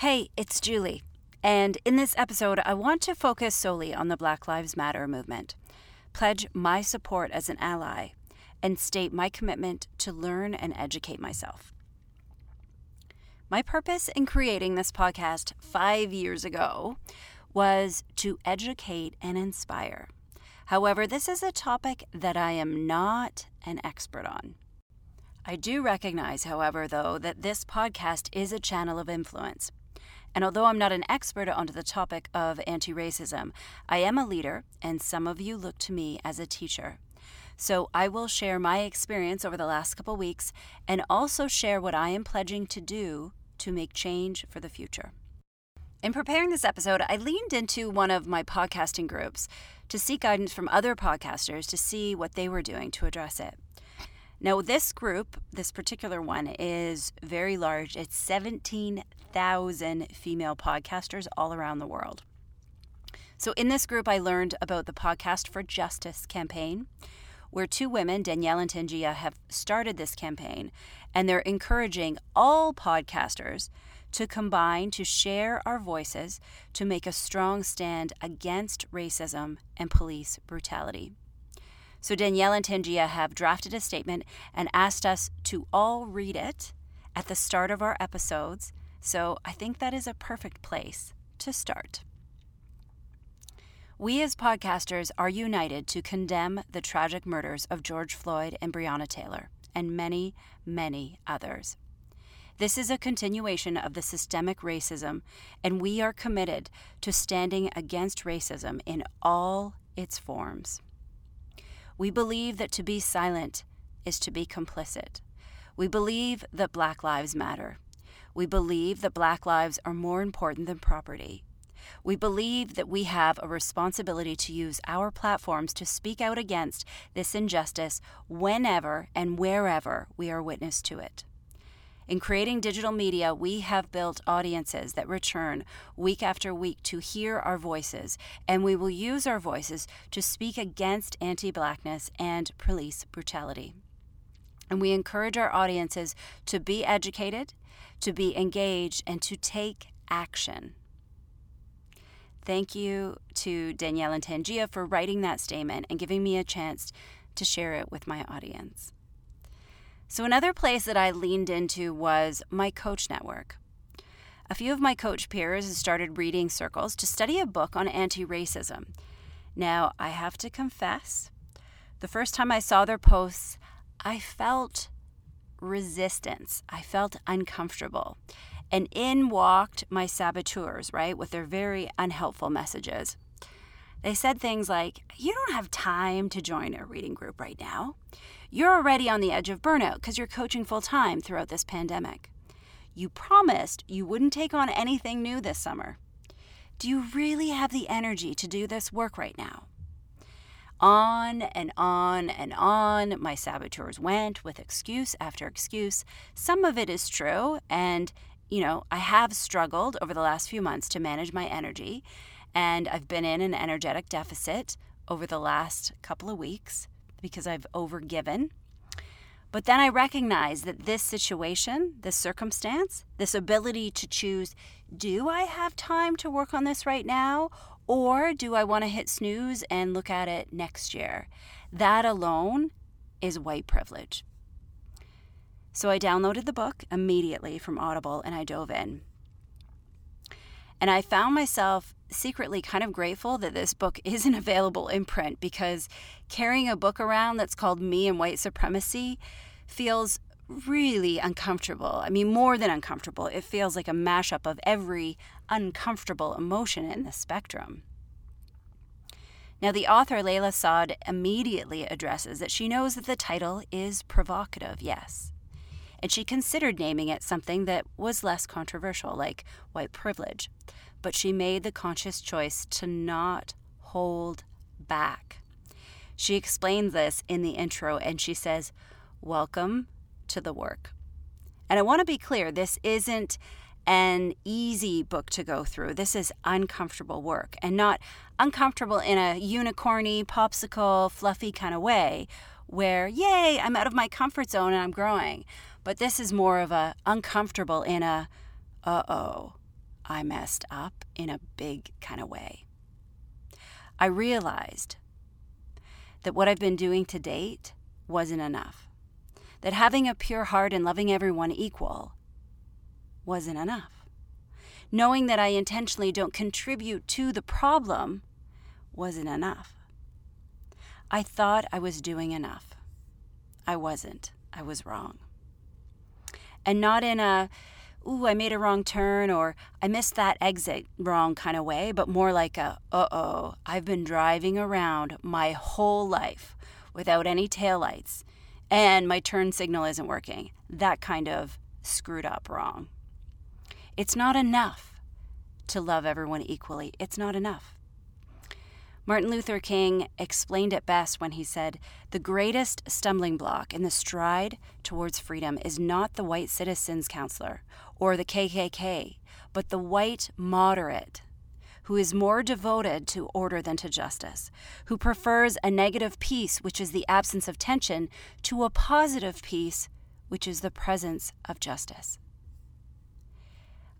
Hey, it's Julie. And in this episode, I want to focus solely on the Black Lives Matter movement, pledge my support as an ally, and state my commitment to learn and educate myself. My purpose in creating this podcast five years ago was to educate and inspire. However, this is a topic that I am not an expert on. I do recognize, however, though, that this podcast is a channel of influence. And although I'm not an expert on the topic of anti racism, I am a leader, and some of you look to me as a teacher. So I will share my experience over the last couple weeks and also share what I am pledging to do to make change for the future. In preparing this episode, I leaned into one of my podcasting groups to seek guidance from other podcasters to see what they were doing to address it. Now, this group, this particular one, is very large. It's 17,000 female podcasters all around the world. So, in this group, I learned about the Podcast for Justice campaign, where two women, Danielle and Tangia, have started this campaign, and they're encouraging all podcasters to combine to share our voices to make a strong stand against racism and police brutality. So Danielle and Tangia have drafted a statement and asked us to all read it at the start of our episodes. So I think that is a perfect place to start. We as podcasters are united to condemn the tragic murders of George Floyd and Breonna Taylor and many, many others. This is a continuation of the systemic racism, and we are committed to standing against racism in all its forms. We believe that to be silent is to be complicit. We believe that Black Lives Matter. We believe that Black lives are more important than property. We believe that we have a responsibility to use our platforms to speak out against this injustice whenever and wherever we are witness to it. In creating digital media, we have built audiences that return week after week to hear our voices, and we will use our voices to speak against anti blackness and police brutality. And we encourage our audiences to be educated, to be engaged, and to take action. Thank you to Danielle and Tangia for writing that statement and giving me a chance to share it with my audience. So, another place that I leaned into was my coach network. A few of my coach peers started reading circles to study a book on anti racism. Now, I have to confess, the first time I saw their posts, I felt resistance. I felt uncomfortable. And in walked my saboteurs, right, with their very unhelpful messages. They said things like, You don't have time to join a reading group right now. You're already on the edge of burnout because you're coaching full time throughout this pandemic. You promised you wouldn't take on anything new this summer. Do you really have the energy to do this work right now? On and on and on, my saboteurs went with excuse after excuse. Some of it is true, and you know, I have struggled over the last few months to manage my energy, and I've been in an energetic deficit over the last couple of weeks because I've overgiven. But then I recognize that this situation, this circumstance, this ability to choose do I have time to work on this right now? Or do I want to hit snooze and look at it next year? That alone is white privilege. So I downloaded the book immediately from Audible and I dove in. And I found myself secretly kind of grateful that this book isn't available in print because carrying a book around that's called Me and White Supremacy feels really uncomfortable. I mean, more than uncomfortable. It feels like a mashup of every uncomfortable emotion in the spectrum. Now, the author, Layla Saad, immediately addresses that she knows that the title is provocative, yes. And she considered naming it something that was less controversial, like white privilege but she made the conscious choice to not hold back. She explains this in the intro and she says, Welcome to the work. And I want to be clear this isn't an easy book to go through. This is uncomfortable work and not uncomfortable in a unicorny, popsicle, fluffy kind of way where, yay, I'm out of my comfort zone and I'm growing. But this is more of a uncomfortable in a, uh oh, I messed up in a big kind of way. I realized that what I've been doing to date wasn't enough. That having a pure heart and loving everyone equal wasn't enough. Knowing that I intentionally don't contribute to the problem wasn't enough. I thought I was doing enough. I wasn't. I was wrong. And not in a, ooh, I made a wrong turn or I missed that exit wrong kind of way, but more like a, uh oh, I've been driving around my whole life without any taillights and my turn signal isn't working. That kind of screwed up wrong. It's not enough to love everyone equally. It's not enough. Martin Luther King explained it best when he said, The greatest stumbling block in the stride towards freedom is not the white citizens' counselor or the KKK, but the white moderate who is more devoted to order than to justice, who prefers a negative peace, which is the absence of tension, to a positive peace, which is the presence of justice.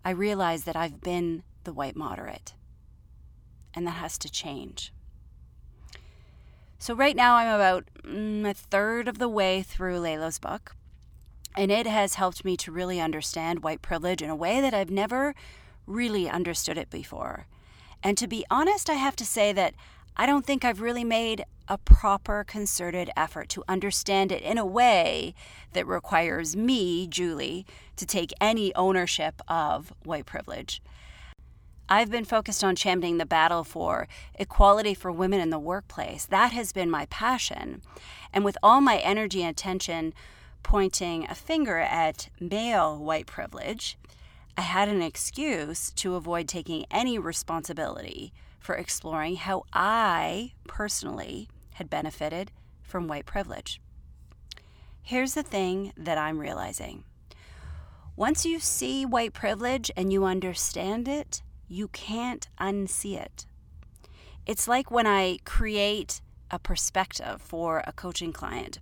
I realize that I've been the white moderate, and that has to change. So, right now, I'm about mm, a third of the way through Layla's book, and it has helped me to really understand white privilege in a way that I've never really understood it before. And to be honest, I have to say that I don't think I've really made a proper concerted effort to understand it in a way that requires me, Julie, to take any ownership of white privilege. I've been focused on championing the battle for equality for women in the workplace. That has been my passion. And with all my energy and attention pointing a finger at male white privilege, I had an excuse to avoid taking any responsibility for exploring how I personally had benefited from white privilege. Here's the thing that I'm realizing once you see white privilege and you understand it, you can't unsee it. It's like when I create a perspective for a coaching client.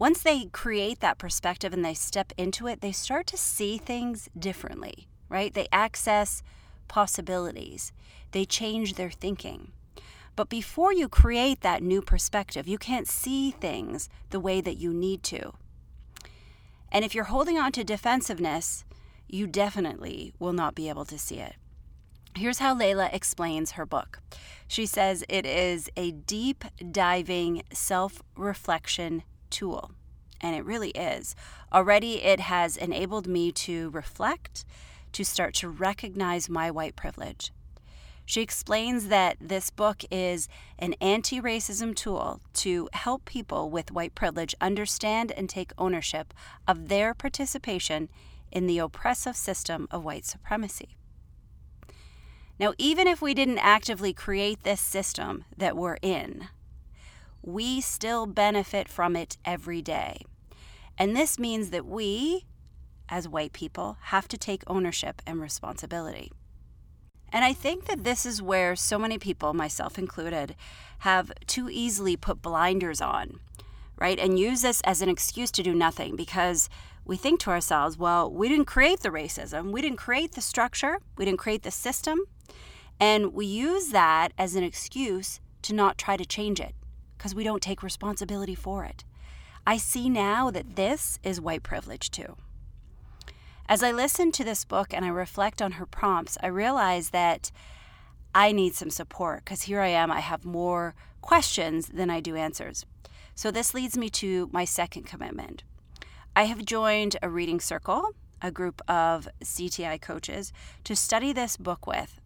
Once they create that perspective and they step into it, they start to see things differently, right? They access possibilities, they change their thinking. But before you create that new perspective, you can't see things the way that you need to. And if you're holding on to defensiveness, you definitely will not be able to see it. Here's how Layla explains her book. She says it is a deep diving self reflection tool, and it really is. Already, it has enabled me to reflect, to start to recognize my white privilege. She explains that this book is an anti racism tool to help people with white privilege understand and take ownership of their participation in the oppressive system of white supremacy. Now, even if we didn't actively create this system that we're in, we still benefit from it every day. And this means that we, as white people, have to take ownership and responsibility. And I think that this is where so many people, myself included, have too easily put blinders on, right? And use this as an excuse to do nothing because we think to ourselves, well, we didn't create the racism, we didn't create the structure, we didn't create the system, and we use that as an excuse to not try to change it because we don't take responsibility for it. I see now that this is white privilege too. As I listen to this book and I reflect on her prompts, I realize that I need some support because here I am, I have more questions than I do answers. So this leads me to my second commitment. I have joined a reading circle, a group of CTI coaches, to study this book with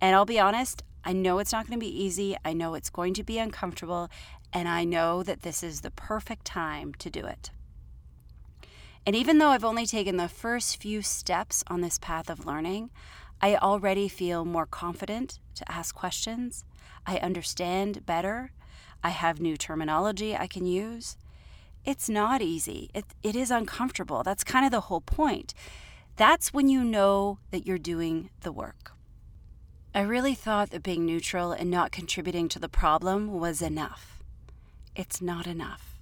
and I'll be honest, I know it's not going to be easy. I know it's going to be uncomfortable. And I know that this is the perfect time to do it. And even though I've only taken the first few steps on this path of learning, I already feel more confident to ask questions. I understand better. I have new terminology I can use. It's not easy. It, it is uncomfortable. That's kind of the whole point. That's when you know that you're doing the work. I really thought that being neutral and not contributing to the problem was enough. It's not enough.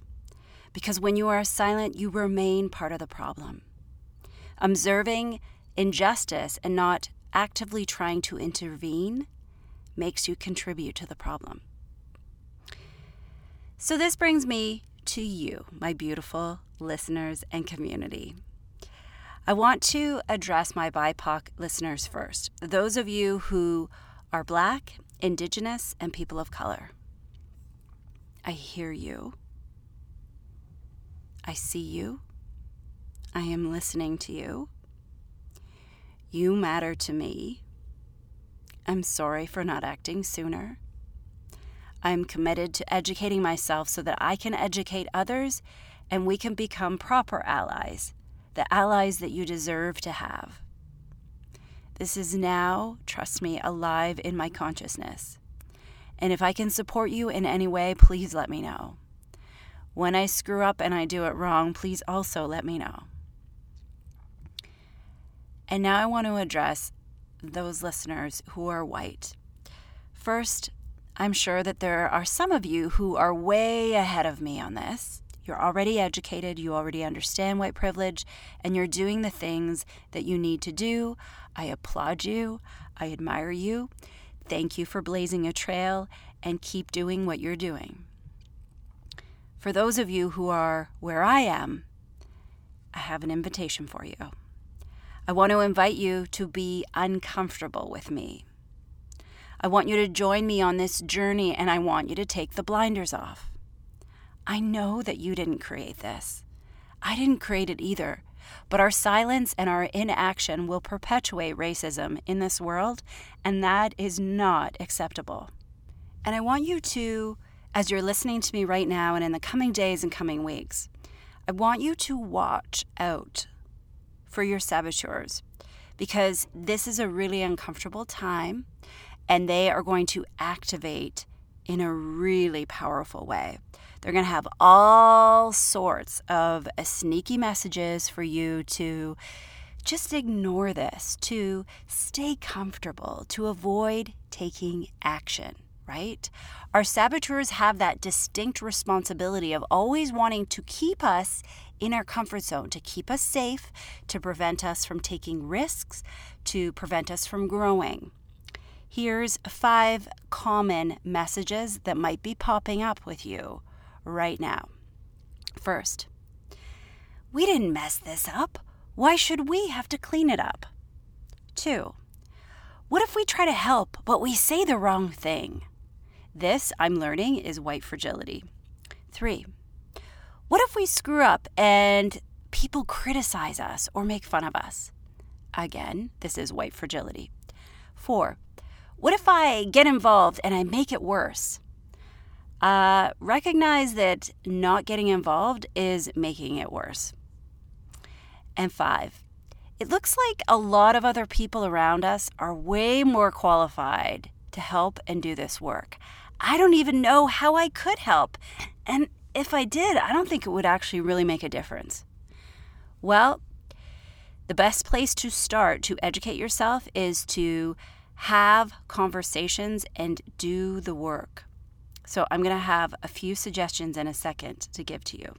Because when you are silent, you remain part of the problem. Observing injustice and not actively trying to intervene makes you contribute to the problem. So, this brings me to you, my beautiful listeners and community. I want to address my BIPOC listeners first, those of you who are Black, Indigenous, and people of color. I hear you. I see you. I am listening to you. You matter to me. I'm sorry for not acting sooner. I'm committed to educating myself so that I can educate others and we can become proper allies, the allies that you deserve to have. This is now, trust me, alive in my consciousness. And if I can support you in any way, please let me know. When I screw up and I do it wrong, please also let me know. And now I want to address those listeners who are white. First, I'm sure that there are some of you who are way ahead of me on this. You're already educated, you already understand white privilege, and you're doing the things that you need to do. I applaud you, I admire you. Thank you for blazing a trail, and keep doing what you're doing. For those of you who are where I am, I have an invitation for you. I want to invite you to be uncomfortable with me. I want you to join me on this journey and I want you to take the blinders off. I know that you didn't create this. I didn't create it either. But our silence and our inaction will perpetuate racism in this world, and that is not acceptable. And I want you to, as you're listening to me right now and in the coming days and coming weeks, I want you to watch out for your saboteurs because this is a really uncomfortable time and they are going to activate in a really powerful way. They're going to have all sorts of uh, sneaky messages for you to just ignore this, to stay comfortable, to avoid taking action, right? Our saboteurs have that distinct responsibility of always wanting to keep us in our comfort zone to keep us safe, to prevent us from taking risks, to prevent us from growing. Here's five common messages that might be popping up with you right now. First, we didn't mess this up. Why should we have to clean it up? Two, what if we try to help, but we say the wrong thing? This, I'm learning, is white fragility. Three, what if we screw up and people criticize us or make fun of us? Again, this is white fragility. Four, what if I get involved and I make it worse? Uh, recognize that not getting involved is making it worse. And five, it looks like a lot of other people around us are way more qualified to help and do this work. I don't even know how I could help. And if I did, I don't think it would actually really make a difference. Well, the best place to start to educate yourself is to have conversations and do the work. So, I'm going to have a few suggestions in a second to give to you.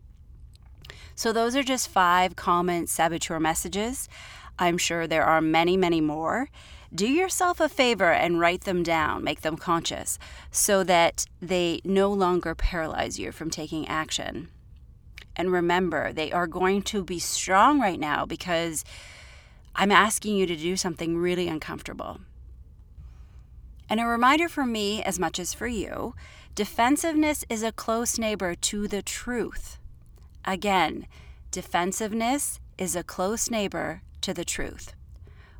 So, those are just five common saboteur messages. I'm sure there are many, many more do yourself a favor and write them down, make them conscious, so that they no longer paralyze you from taking action. And remember, they are going to be strong right now because I'm asking you to do something really uncomfortable. And a reminder for me, as much as for you, defensiveness is a close neighbor to the truth. Again, defensiveness is a close neighbor to the truth.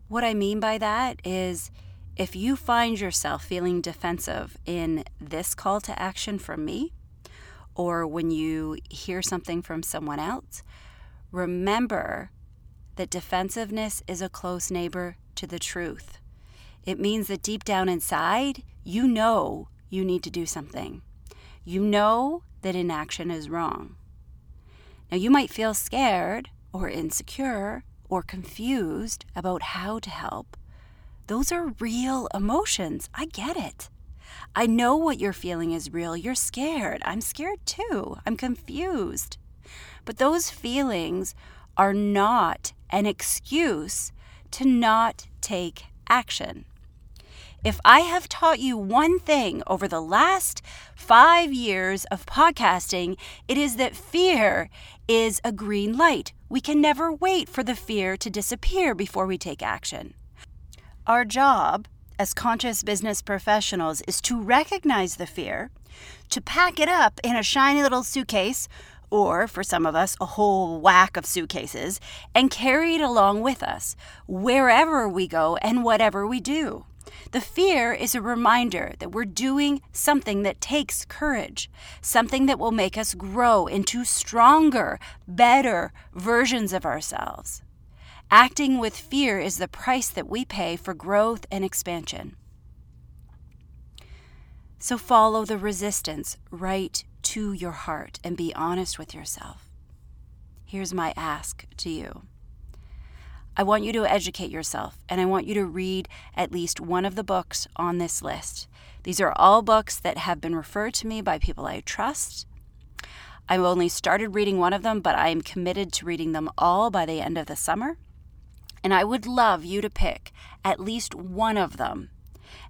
What I mean by that is if you find yourself feeling defensive in this call to action from me, or when you hear something from someone else, remember that defensiveness is a close neighbor to the truth. It means that deep down inside, you know you need to do something. You know that inaction is wrong. Now, you might feel scared or insecure or confused about how to help, those are real emotions. I get it. I know what you're feeling is real. You're scared. I'm scared too. I'm confused. But those feelings are not an excuse to not take action. If I have taught you one thing over the last five years of podcasting, it is that fear is a green light. We can never wait for the fear to disappear before we take action. Our job as conscious business professionals is to recognize the fear, to pack it up in a shiny little suitcase, or for some of us, a whole whack of suitcases, and carry it along with us wherever we go and whatever we do. The fear is a reminder that we're doing something that takes courage, something that will make us grow into stronger, better versions of ourselves. Acting with fear is the price that we pay for growth and expansion. So follow the resistance right to your heart and be honest with yourself. Here's my ask to you. I want you to educate yourself and I want you to read at least one of the books on this list. These are all books that have been referred to me by people I trust. I've only started reading one of them, but I am committed to reading them all by the end of the summer. And I would love you to pick at least one of them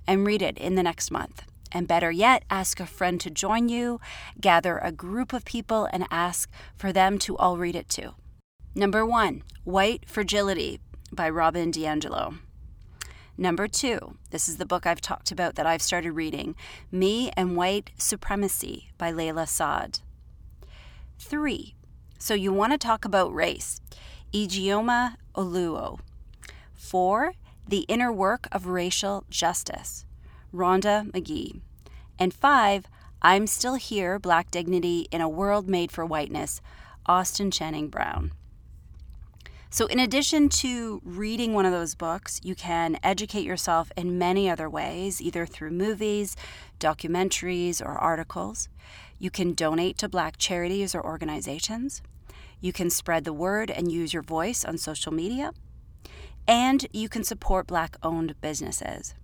and read it in the next month. And better yet, ask a friend to join you, gather a group of people, and ask for them to all read it too. Number one, White Fragility by Robin DiAngelo. Number two, this is the book I've talked about that I've started reading Me and White Supremacy by Layla Saad. Three, so you want to talk about race, Ijeoma Oluo. Four, The Inner Work of Racial Justice, Rhonda Magee. And five, I'm Still Here Black Dignity in a World Made for Whiteness, Austin Channing Brown. So, in addition to reading one of those books, you can educate yourself in many other ways, either through movies, documentaries, or articles. You can donate to Black charities or organizations. You can spread the word and use your voice on social media. And you can support Black owned businesses.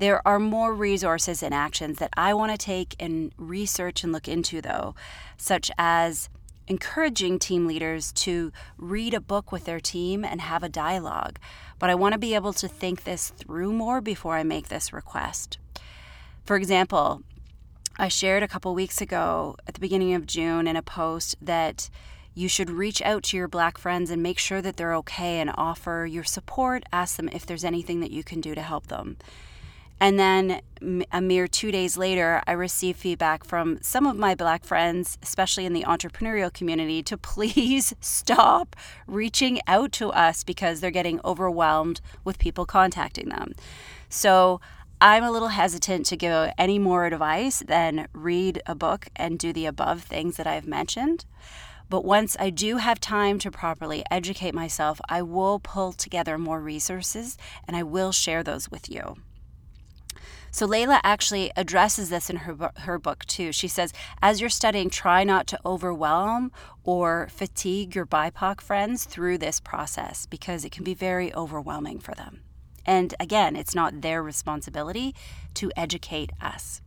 There are more resources and actions that I want to take and research and look into, though, such as encouraging team leaders to read a book with their team and have a dialogue. But I want to be able to think this through more before I make this request. For example, I shared a couple weeks ago at the beginning of June in a post that you should reach out to your black friends and make sure that they're okay and offer your support. Ask them if there's anything that you can do to help them. And then a mere two days later, I received feedback from some of my Black friends, especially in the entrepreneurial community, to please stop reaching out to us because they're getting overwhelmed with people contacting them. So I'm a little hesitant to give any more advice than read a book and do the above things that I've mentioned. But once I do have time to properly educate myself, I will pull together more resources and I will share those with you. So Layla actually addresses this in her her book too. She says, as you're studying, try not to overwhelm or fatigue your BIPOC friends through this process because it can be very overwhelming for them. And again, it's not their responsibility to educate us.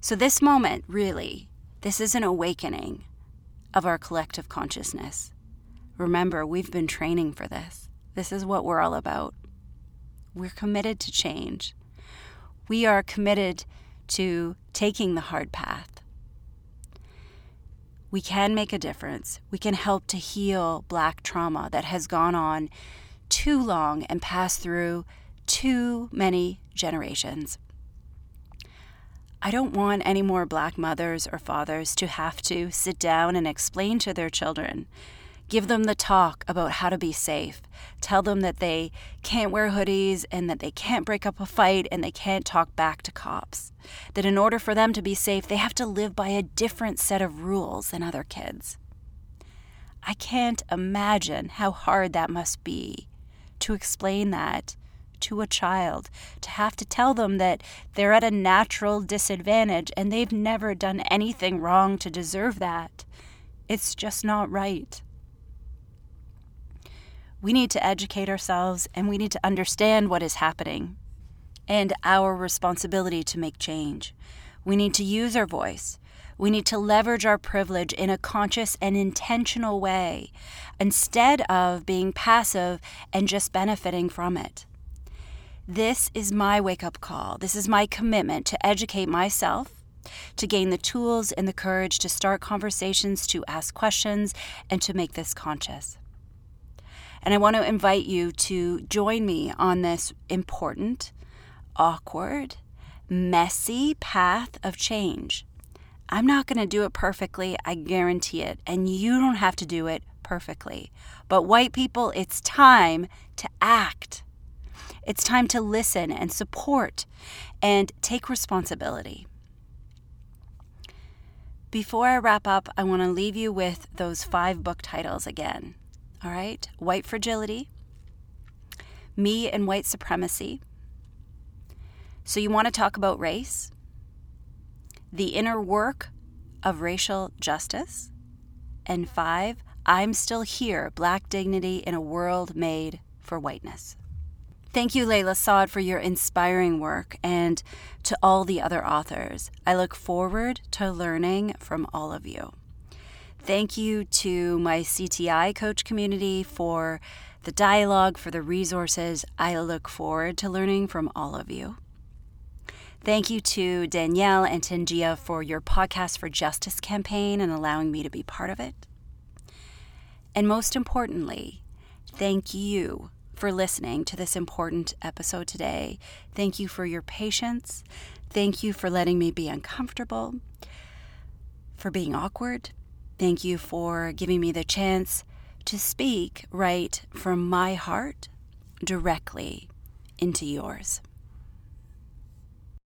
So this moment, really, this is an awakening of our collective consciousness. Remember, we've been training for this. This is what we're all about. We're committed to change we are committed to taking the hard path. We can make a difference. We can help to heal Black trauma that has gone on too long and passed through too many generations. I don't want any more Black mothers or fathers to have to sit down and explain to their children Give them the talk about how to be safe. Tell them that they can't wear hoodies and that they can't break up a fight and they can't talk back to cops. That in order for them to be safe, they have to live by a different set of rules than other kids. I can't imagine how hard that must be to explain that to a child, to have to tell them that they're at a natural disadvantage and they've never done anything wrong to deserve that. It's just not right. We need to educate ourselves and we need to understand what is happening and our responsibility to make change. We need to use our voice. We need to leverage our privilege in a conscious and intentional way instead of being passive and just benefiting from it. This is my wake up call. This is my commitment to educate myself, to gain the tools and the courage to start conversations, to ask questions, and to make this conscious. And I want to invite you to join me on this important, awkward, messy path of change. I'm not going to do it perfectly, I guarantee it. And you don't have to do it perfectly. But, white people, it's time to act. It's time to listen and support and take responsibility. Before I wrap up, I want to leave you with those five book titles again. All right? White Fragility, Me and White Supremacy. So, you want to talk about race? The Inner Work of Racial Justice. And five, I'm Still Here Black Dignity in a World Made for Whiteness. Thank you, Layla Saad, for your inspiring work and to all the other authors. I look forward to learning from all of you. Thank you to my CTI coach community for the dialogue, for the resources. I look forward to learning from all of you. Thank you to Danielle and Tangia for your Podcast for Justice campaign and allowing me to be part of it. And most importantly, thank you for listening to this important episode today. Thank you for your patience. Thank you for letting me be uncomfortable, for being awkward, Thank you for giving me the chance to speak right from my heart directly into yours.